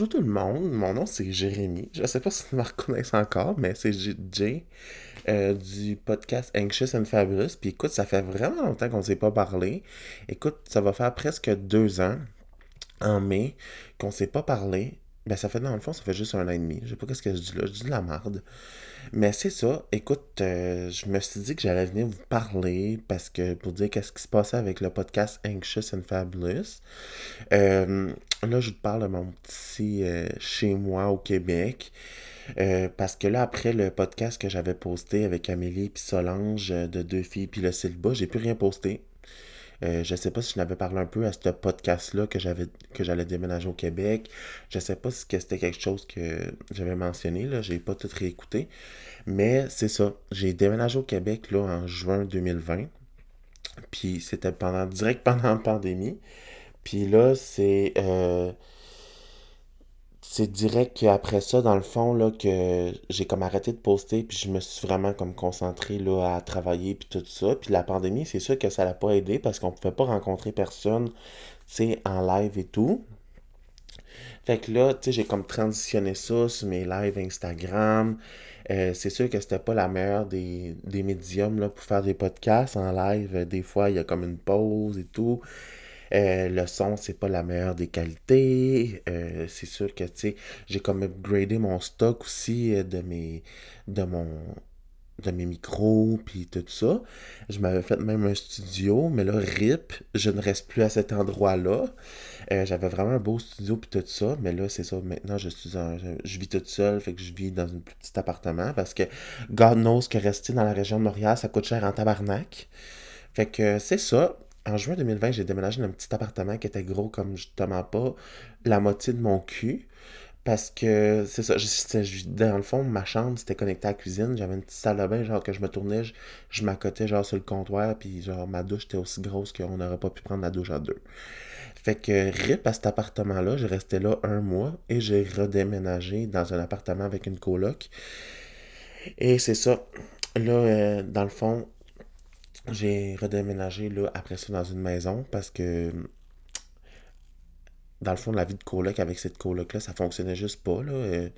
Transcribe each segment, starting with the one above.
Bonjour tout le monde. Mon nom, c'est Jérémy. Je ne sais pas si tu me reconnaissez encore, mais c'est Jay euh, du podcast Anxious and Fabulous. Puis écoute, ça fait vraiment longtemps qu'on ne s'est pas parlé. Écoute, ça va faire presque deux ans, en mai, qu'on ne s'est pas parlé. Ben, ça fait, dans le fond, ça fait juste un an et demi. Je sais pas qu'est-ce que je dis là. Je dis de la merde. Mais c'est ça. Écoute, euh, je me suis dit que j'allais venir vous parler parce que pour dire qu'est-ce qui se passait avec le podcast Anxious and Fabulous. Euh, là, je vous parle de mon petit euh, chez moi au Québec. parce que là, après le podcast que j'avais posté avec Amélie et Solange de Deux filles puis le Silba, j'ai plus rien posté. Euh, je ne sais pas si je n'avais parlé un peu à ce podcast-là que j'avais que j'allais déménager au Québec. Je ne sais pas si c'était quelque chose que j'avais mentionné, là. J'ai pas tout réécouté. Mais c'est ça. J'ai déménagé au Québec là, en juin 2020. Puis c'était pendant direct pendant la pandémie. Puis là, c'est. Euh, c'est direct qu'après ça, dans le fond, là, que j'ai comme arrêté de poster, puis je me suis vraiment comme concentré là, à travailler, puis tout ça. Puis la pandémie, c'est sûr que ça l'a pas aidé parce qu'on pouvait pas rencontrer personne, en live et tout. Fait que là, tu sais, j'ai comme transitionné ça sur mes lives Instagram. Euh, c'est sûr que c'était pas la meilleure des, des médiums là, pour faire des podcasts en live. Des fois, il y a comme une pause et tout. Euh, le son, c'est pas la meilleure des qualités. Euh, c'est sûr que, tu sais, j'ai comme upgradé mon stock aussi euh, de mes, de mon, de mes micros, puis tout ça. Je m'avais fait même un studio, mais là, RIP, je ne reste plus à cet endroit-là. J'avais vraiment un beau studio, puis tout ça, mais là, c'est ça, maintenant, je suis je, vis toute seule, fait que je vis dans un petit appartement, parce que God knows que rester dans la région de Montréal, ça coûte cher en tabarnak. Fait que c'est ça en juin 2020, j'ai déménagé dans un petit appartement qui était gros comme justement pas la moitié de mon cul. Parce que c'est ça, dans le fond, ma chambre c'était connecté à la cuisine. J'avais une petite salle de bain, genre que je me tournais, je, m'accotais genre sur le comptoir, puis genre ma douche était aussi grosse qu'on n'aurait pas pu prendre la douche à deux. Fait que rip à cet appartement-là, j'ai resté là un mois et j'ai redéménagé dans un appartement avec une coloc. Et c'est ça. Là, euh, dans le fond, j'ai redéménagé là, après ça dans une maison parce que dans le fond, la vie de coloc avec cette coloc-là, ça fonctionnait juste pas. Là. Euh,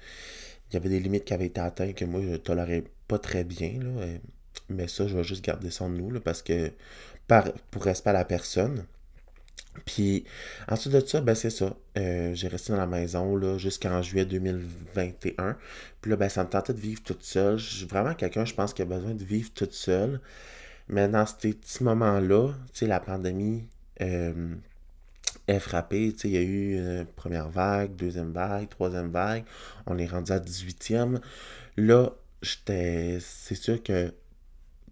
il y avait des limites qui avaient été atteintes que moi, je tolérais pas très bien. Là. Euh, mais ça, je vais juste garder ça de nous là, parce que par, pour respect à la personne. Puis ensuite de ça, ben c'est ça. Euh, j'ai resté dans la maison jusqu'en juillet 2021. Puis là, ben, ça me tentait de vivre toute seule. Je suis vraiment quelqu'un, je pense, qui a besoin de vivre toute seule. Mais dans ces petits moments-là, la pandémie euh, est frappée. Il y a eu une première vague, deuxième vague, troisième vague. On est rendu à 18e. Là. C'est sûr que.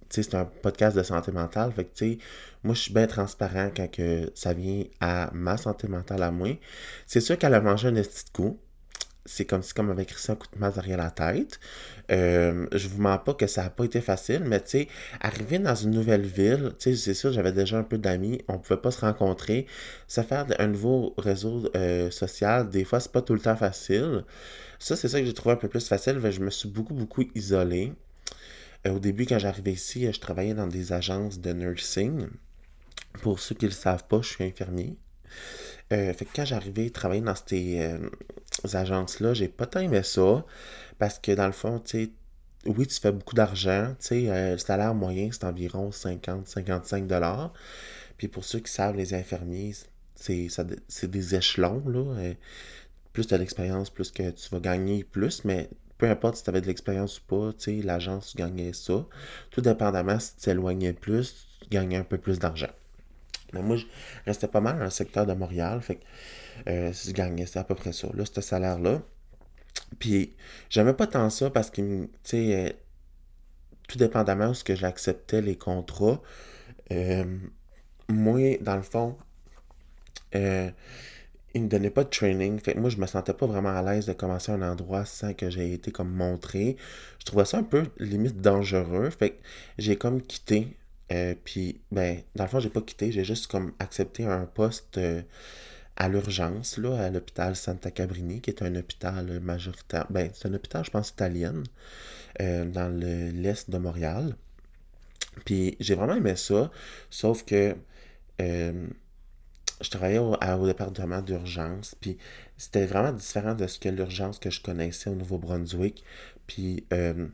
C'est un podcast de santé mentale. Moi, je suis bien transparent quand que ça vient à ma santé mentale à moi. C'est sûr qu'elle a mangé un petit coup c'est comme si comme avec un coup de masse derrière la tête. Euh, je vous mens pas que ça n'a pas été facile, mais tu sais, arriver dans une nouvelle ville, tu sais, c'est sûr, j'avais déjà un peu d'amis, on pouvait pas se rencontrer. Se faire un nouveau réseau euh, social, des fois, c'est pas tout le temps facile. Ça, c'est ça que j'ai trouvé un peu plus facile, je me suis beaucoup, beaucoup isolé. Euh, au début, quand j'arrivais ici, je travaillais dans des agences de nursing. Pour ceux qui ne le savent pas, je suis infirmier. Fait que quand j'arrivais travailler dans ces, agences-là, j'ai pas tant aimé ça. Parce que dans le fond, tu sais, oui, tu fais beaucoup d'argent. Tu sais, euh, le salaire moyen, c'est environ 50-55 dollars. Puis pour ceux qui savent, les infirmiers, c'est des échelons, là. Euh, plus tu as d'expérience, plus que tu vas gagner plus, mais peu importe si tu avais de l'expérience ou pas, tu sais, l'agence, tu gagnais ça. Tout dépendamment, si tu t'éloignais plus, tu gagnais un peu plus d'argent. Mais moi, je restais pas mal dans le secteur de Montréal, fait que euh, je gagnais, c'était à peu près ça, là, ce salaire-là. Puis, j'aimais pas tant ça parce que, tu sais, euh, tout dépendamment de ce que j'acceptais les contrats, euh, moi, dans le fond, euh, il me donnait pas de training. Fait que moi, je me sentais pas vraiment à l'aise de commencer un endroit sans que j'ai été comme montré. Je trouvais ça un peu limite dangereux. Fait que j'ai comme quitté. Puis, ben, dans le fond, j'ai pas quitté. J'ai juste comme accepté un poste à l'urgence, là, à l'hôpital Santa Cabrini, qui est un hôpital majoritaire. Ben, c'est un hôpital, je pense, italien, euh, dans l'est de Montréal. Puis j'ai vraiment aimé ça, sauf que euh, je travaillais au, au département d'urgence, puis c'était vraiment différent de ce que l'urgence que je connaissais au Nouveau-Brunswick. Puis euh,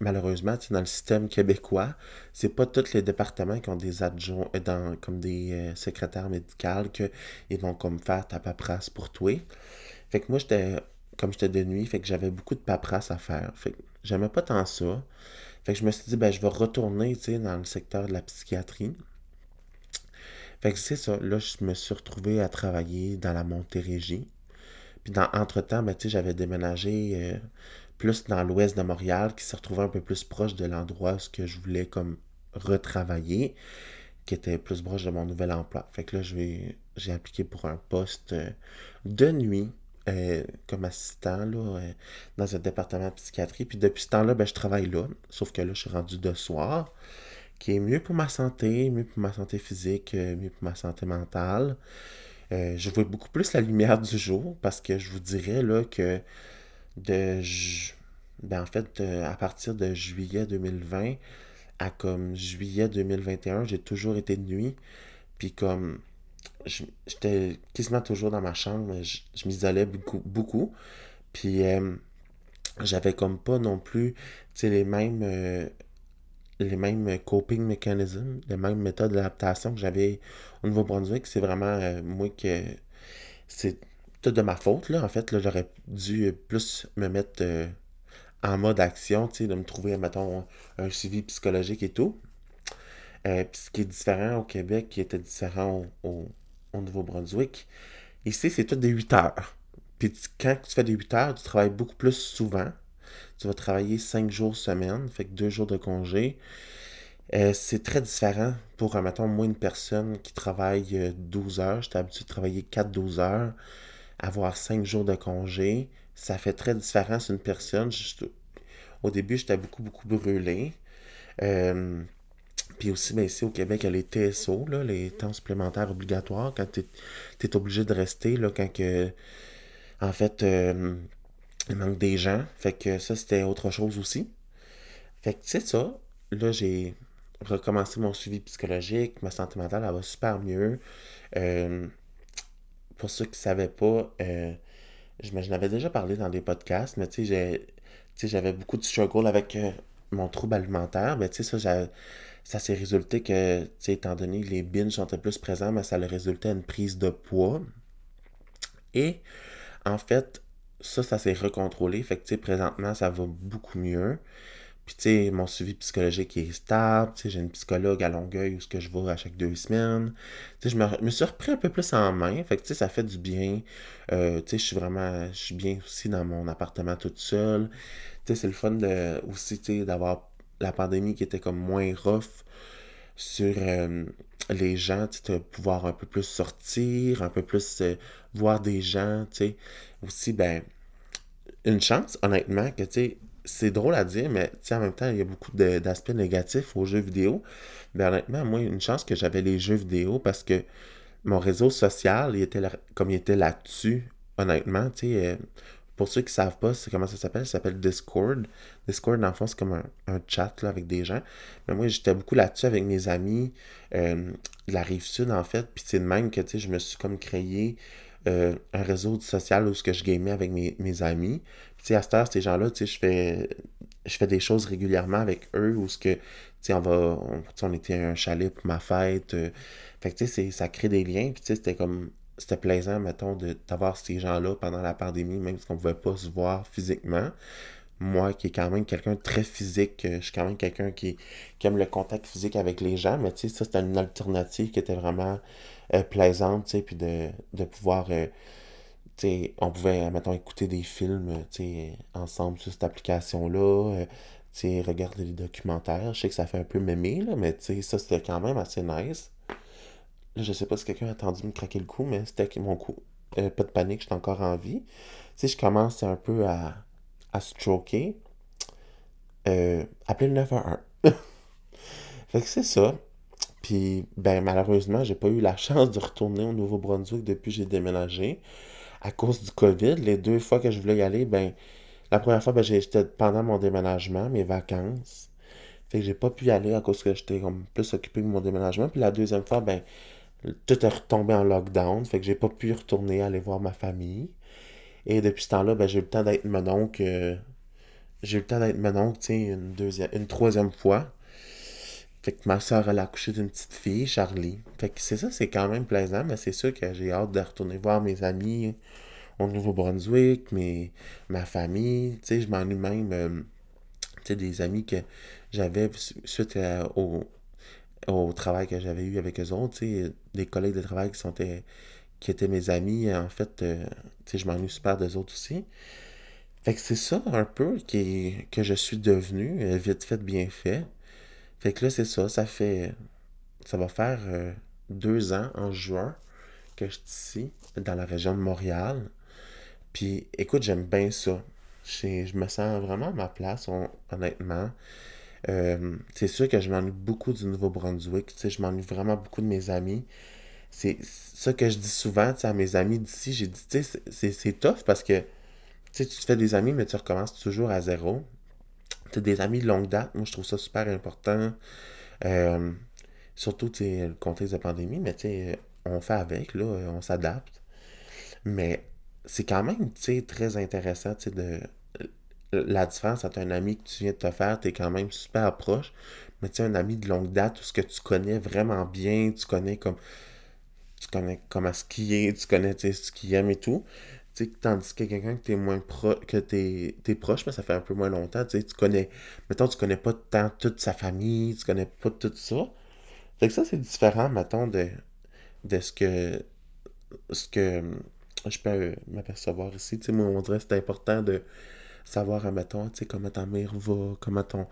malheureusement, dans le système québécois, c'est pas tous les départements qui ont des adjoints, euh, dans, comme des euh, secrétaires médicales, qu'ils vont comme faire ta paperasse pour toi. Fait que moi, j'étais, comme j'étais de nuit, fait que j'avais beaucoup de paperasse à faire. Fait que j'aimais pas tant ça. Fait que je me suis dit, ben, je vais retourner, dans le secteur de la psychiatrie. Fait que c'est ça. Là, je me suis retrouvé à travailler dans la Montérégie. Puis dans, entre-temps, ben, j'avais déménagé euh, plus dans l'ouest de Montréal, qui se retrouvait un peu plus proche de l'endroit où que je voulais comme retravailler, qui était plus proche de mon nouvel emploi. Fait que là, j'ai appliqué pour un poste euh, de nuit euh, comme assistant là, dans un département de psychiatrie. Puis depuis ce temps-là, ben, je travaille là. Sauf que là, je suis rendu de soir qui est mieux pour ma santé, mieux pour ma santé physique, euh, mieux pour ma santé mentale. Euh, je vois beaucoup plus la lumière du jour parce que je vous dirais là que de ben, en fait à partir de juillet 2020 à comme juillet 2021, j'ai toujours été de nuit. Puis comme j'étais quasiment toujours dans ma chambre, je, m'isolais beaucoup, beaucoup. Puis euh, j'avais comme pas non plus les mêmes les mêmes coping mechanisms, les mêmes méthodes d'adaptation que j'avais au Nouveau-Brunswick. C'est vraiment euh, moi que c'est tout de ma faute. Là. En fait, là, j'aurais dû plus me mettre euh, en mode action, de me trouver, mettons, un suivi psychologique et tout. Euh, puis ce qui est différent au Québec, qui était différent au, au Nouveau-Brunswick, ici, c'est tout des 8 heures. Puis quand tu fais des 8 heures, tu travailles beaucoup plus souvent tu vas travailler 5 jours semaine, fait que 2 jours de congé. Euh, c'est très différent pour, mettons, moi, une personne qui travaille 12 euh, heures. J'étais habitué de travailler 4-12 heures, avoir 5 jours de congé. Ça fait très différent sur une personne. au début, j'étais beaucoup, beaucoup brûlé. Euh, puis aussi, ben, ici au Québec, il y a les TSO, là, les temps supplémentaires obligatoires, quand tu es, obligé de rester, là, quand que, en fait, il manque des gens. Fait que ça, c'était autre chose aussi. Fait que c'est ça. Là, j'ai recommencé mon suivi psychologique. Ma santé mentale, elle va super mieux. Euh, pour ceux qui ne savaient pas, euh, je, j'en avais déjà parlé dans des podcasts, mais tu sais, j'avais beaucoup de struggle avec euh, mon trouble alimentaire. Mais tu sais, ça, ça s'est résulté que, tu sais, étant donné que les binges sont plus présents, mais ça a résulté à une prise de poids. Et en fait, ça, ça s'est recontrôlé. Fait que, tu sais, présentement, ça va beaucoup mieux. Puis, tu sais, mon suivi psychologique est stable. Tu sais, j'ai une psychologue à Longueuil où ce que je vais à chaque deux semaines. Tu sais, je me, suis repris un peu plus en main. Fait que, tu sais, ça fait du bien. Euh, tu sais, je suis vraiment, je suis bien aussi dans mon appartement toute seule. Tu sais, c'est le fun aussi, tu sais, d'avoir la pandémie qui était comme moins rough sur euh, les gens, tu sais, de pouvoir un peu plus sortir, un peu plus euh, voir des gens, tu sais aussi, ben, une chance, honnêtement, que, tu sais, c'est drôle à dire, mais, en même temps, il y a beaucoup d'aspects négatifs aux jeux vidéo. Mais honnêtement, moi, une chance que j'avais les jeux vidéo parce que mon réseau social, il était comme il était là-dessus, honnêtement, tu sais, euh, pour ceux qui ne savent pas comment ça s'appelle, ça s'appelle Discord. Discord, dans le fond, c'est comme un, chat là, avec des gens. Mais moi, j'étais beaucoup là-dessus avec mes amis euh, de la rive sud, en fait. Puis c'est de même que, je me suis comme créé euh, un réseau social où ce que je gamais avec mes, amis. À cette heure, ces gens-là, je fais, je fais des choses régulièrement avec eux où ce que, tu sais, on va, on, était à un chalet pour ma fête. Euh, fait que, tu sais, ça crée des liens. Puis, tu sais, c'était comme, c'était plaisant, mettons, d'avoir ces gens-là pendant la pandémie, même si on ne pouvait pas se voir physiquement. Moi, qui est quand même quelqu'un de très physique, euh, je suis quand même quelqu'un qui, aime le contact physique avec les gens, mais ça, c'était une alternative qui était vraiment euh, plaisante, puis de, pouvoir, euh, tu sais, on pouvait, mettons, écouter des films, tu sais, ensemble sur cette application-là, euh, tu sais, regarder des documentaires. Je sais que ça fait un peu mémé, là, mais tu sais, ça, c'était quand même assez nice. Là, je sais pas si quelqu'un a attendu me craquer le coup, mais c'était mon coup. pas de panique, j'étais encore en vie. Je commence un peu à, à stroker. appelez le 911. fait que c'est ça. Puis, ben, malheureusement, j'ai pas eu la chance de retourner au Nouveau-Brunswick depuis que j'ai déménagé. À cause du COVID, les deux fois que je voulais y aller, ben, la première fois, ben, j'étais pendant mon déménagement, mes vacances. Fait que j'ai pas pu y aller à cause que j'étais comme plus occupé de mon déménagement. Puis la deuxième fois, ben, tout est retombé en lockdown, fait que j'ai pas pu retourner aller voir ma famille. Et depuis ce temps-là, ben, j'ai eu le temps d'être mon oncle. Euh, j'ai eu le mon oncle, une troisième fois. Fait que ma soeur, elle a accouché d'une petite fille, Charlie. Fait que c'est ça, c'est quand même plaisant, mais c'est sûr que j'ai hâte de retourner voir mes amis au Nouveau-Brunswick, ma famille. Tu sais, je m'ennuie même, euh, des amis que j'avais suite au, au travail que j'avais eu avec eux autres, tu sais, des collègues de travail qui, sont, qui étaient mes amis. En fait, euh, tu sais, je m'ennuie super d'eux autres aussi. Fait que c'est ça un peu qui, que je suis devenu, euh, vite fait, bien fait. Fait que là, c'est ça, ça fait. Ça va faire euh, deux ans en juin que je suis ici, dans la région de Montréal. Puis écoute, j'aime bien ça. Je me sens vraiment à ma place, honnêtement. Euh, c'est sûr que je m'ennuie beaucoup du Nouveau-Brunswick. Je m'ennuie vraiment beaucoup de mes amis. C'est ça que je dis souvent à mes amis d'ici. J'ai dit, c'est tough parce que tu te fais des amis, mais tu recommences toujours à zéro. Tu des amis de longue date. Moi, je trouve ça super important. Euh, surtout, tu le contexte de pandémie, mais tu on fait avec, là, on s'adapte. Mais c'est quand même, très intéressant, de la différence entre un ami que tu viens de te faire, tu es quand même super proche, mais tu un ami de longue date, tout ce que tu connais vraiment bien, tu connais comme tu connais comment skier, tu connais ce qu'il aime et tout. Tandis que quelqu'un que tu es moins pro que t'es es proche, mais ça fait un peu moins longtemps, tu connais, mettons, tu connais pas tant toute sa famille, tu connais pas tout ça. Fait que ça, c'est différent, mettons, de, de ce que ce que je peux m'apercevoir ici. Tu sais, moi, on dirait que c'est important de savoir, admettons, tu sais, comment ta mère va, comment ton.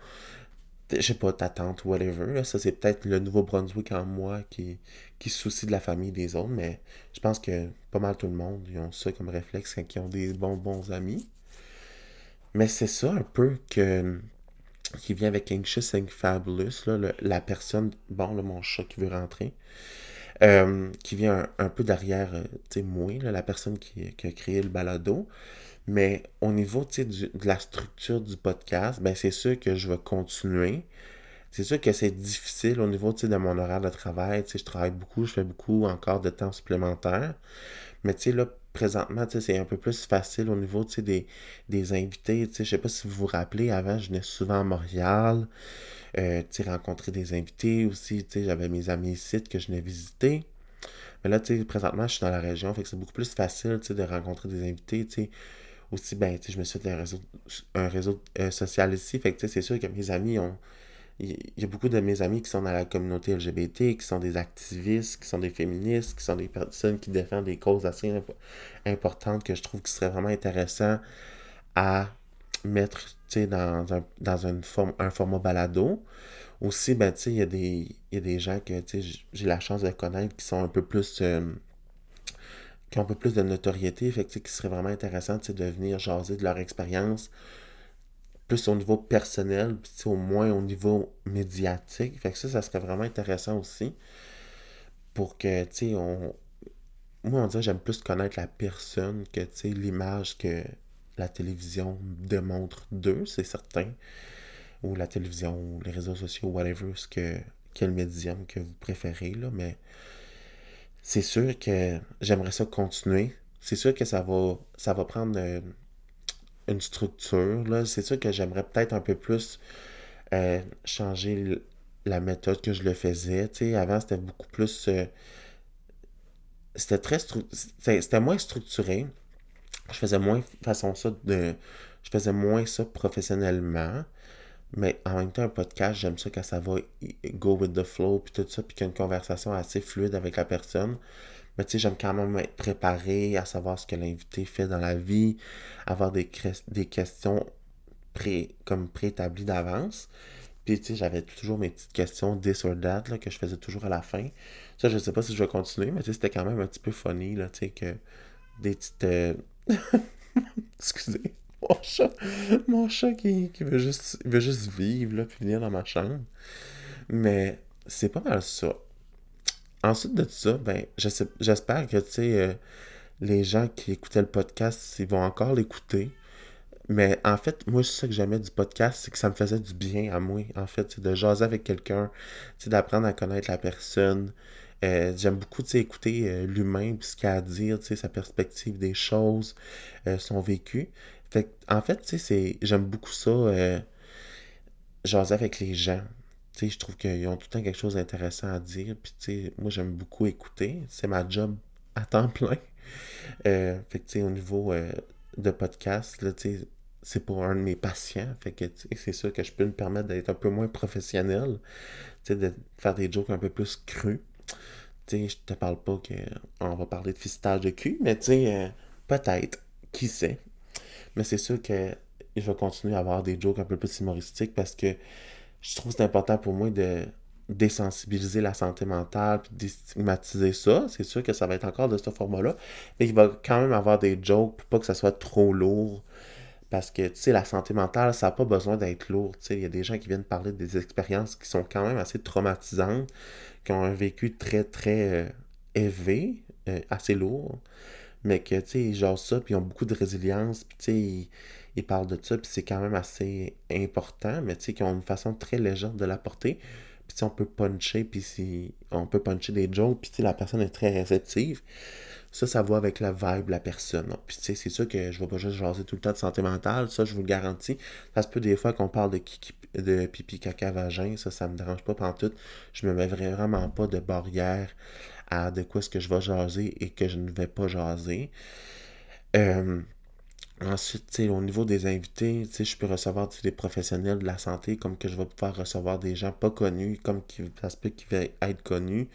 Je sais pas, ta tante, whatever. Ça, c'est peut-être le Nouveau-Brunswick en moi qui, qui soucie de la famille des autres, mais je pense que pas mal tout le monde, ils ont ça comme réflexe quand ils ont des bons, bons amis. Mais c'est ça un peu que qui vient avec Anxious and Fabulous, là, la personne, bon, là, mon chat qui veut rentrer, euh, qui vient un, peu derrière, euh, tu sais, moi, la personne qui, qui, a créé le balado. Mais au niveau de la structure du podcast, ben c'est sûr que je vais continuer. C'est sûr que c'est difficile au niveau de mon horaire de travail. Je travaille beaucoup, je fais beaucoup encore de temps supplémentaire. Mais là, présentement, c'est un peu plus facile au niveau des, des invités. Je sais pas si vous vous rappelez, avant, je venais souvent à Montréal, euh, rencontrer des invités aussi. J'avais mes amis ici que je venais visiter. Mais là, présentement, je suis dans la région, c'est beaucoup plus facile de rencontrer des invités aussi, ben, je me suis fait un réseau, euh, social ici. Fait que, c'est sûr que mes amis ont. Il y a beaucoup de mes amis qui sont dans la communauté LGBT, qui sont des activistes, qui sont des féministes, qui sont des personnes qui défendent des causes assez importantes que je trouve qui serait vraiment intéressant à mettre dans, un, dans une forme, un format balado. Aussi, ben, il y, a des, y a des gens que j'ai la chance de connaître qui sont un peu plus. Euh, qui ont un peu plus de notoriété, fait qui serait vraiment intéressant de venir jaser de leur expérience plus au niveau personnel, puis au moins au niveau médiatique. Fait que ça, ça serait vraiment intéressant aussi. Pour que, tu sais, on. Moi, on dirait j'aime plus connaître la personne que, tu sais, l'image que la télévision démontre d'eux, c'est certain. Ou la télévision, les réseaux sociaux, whatever, ce que, quel médium que vous préférez, là. Mais c'est sûr que j'aimerais ça continuer. C'est sûr que ça va, ça va prendre euh, une structure. C'est sûr que j'aimerais peut-être un peu plus euh, changer la méthode que je le faisais. avant, c'était beaucoup plus. Euh, c'était très c'était moins structuré. Je faisais moins façon ça de. Je faisais moins ça professionnellement. Mais en même temps, un podcast, j'aime ça quand ça va go with the flow, puis tout ça, puis qu'il y a une conversation assez fluide avec la personne. Mais tu sais, j'aime quand même être préparé à savoir ce que l'invité fait dans la vie, avoir des, des questions pré comme préétablies d'avance. Puis tu sais, j'avais toujours mes petites questions this or that là, que je faisais toujours à la fin. Ça, je sais pas si je vais continuer, mais tu sais, c'était quand même un petit peu funny, là, tu sais, que des petites... Euh, excusez mon chat, mon chat qui, veut, juste, veut juste vivre, là, puis venir dans ma chambre. Mais c'est pas mal ça. Ensuite de ça, ben, j'espère que, tu sais, euh, les gens qui écoutaient le podcast, ils vont encore l'écouter. Mais en fait, moi, c'est ça que j'aimais du podcast, c'est que ça me faisait du bien à moi. En fait, de jaser avec quelqu'un, d'apprendre à connaître la personne, Euh, j'aime beaucoup, écouter euh, l'humain, puis ce qu'il a à dire, sa perspective des choses, euh, son vécu. Fait en fait, tu sais, j'aime beaucoup ça, euh, jaser avec les gens. Tu sais, je trouve qu'ils ont tout le temps quelque chose d'intéressant à dire. Puis, tu sais, moi, j'aime beaucoup écouter. C'est ma job à temps plein. Euh, fait que, tu sais, au niveau euh, de podcast, là, tu sais, c'est pour un de mes patients. Fait que, tu sais, c'est sûr que je peux me permettre d'être un peu moins professionnel. Tu sais, de faire des jokes un peu plus crus. Tu sais, je te parle pas qu'on va parler de fistage de cul, mais tu sais, euh, peut-être. Qui sait? Mais c'est sûr que je vais continuer à avoir des jokes un peu plus humoristiques parce que je trouve que c'est important pour moi de désensibiliser la santé mentale puis déstigmatiser ça. C'est sûr que ça va être encore de ce format-là. Mais il va quand même avoir des jokes pour pas que ça soit trop lourd. Parce que, tu sais, la santé mentale, ça n'a pas besoin d'être lourd. Il y a des gens qui viennent parler des expériences qui sont quand même assez traumatisantes, qui ont un vécu très, très euh, élevé, euh, assez lourd, mais que, tu sais, ils jasent ça, puis ils ont beaucoup de résilience, puis, tu ils, parlent de ça, puis c'est quand même assez important, mais, tu sais, qui ont une façon très légère de l'apporter. Puis, tu sais, on peut puncher, puis si on peut puncher des jokes, puis, tu la personne est très réceptive. Ça, ça va avec la vibe de la personne. Puis, tu sais, c'est sûr que je vais pas juste jaser tout le temps de santé mentale, ça, je vous le garantis. Ça se peut des fois qu'on parle de, kiki, de pipi, caca, vagin, ça, ça me dérange pas tout. Je me mets vraiment pas de barrière à de quoi est-ce que je vais jaser et que je ne vais pas jaser. Euh, ensuite, au niveau des invités, je peux recevoir des professionnels de la santé comme que je vais pouvoir recevoir des gens pas connus, comme qui, ça se peut qu'ils vont être connus.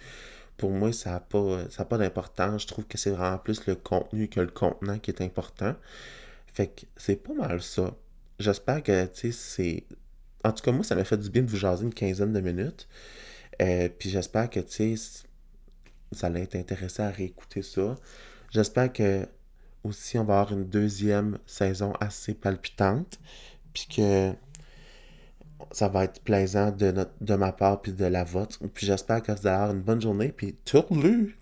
Pour moi, ça n'a pas, pas d'importance. Je trouve que c'est vraiment plus le contenu que le contenant qui est important. Fait que c'est pas mal ça. J'espère que, c'est... En tout cas, moi, ça m'a fait du bien de vous jaser une quinzaine de minutes. Euh, puis j'espère que, tu sais, ça allait être intéressant à réécouter ça. J'espère que aussi on va avoir une deuxième saison assez palpitante. Puis que ça va être plaisant de, notre, de ma part puis de la vôtre. Puis j'espère que vous allez avoir une bonne journée. Puis tourlu!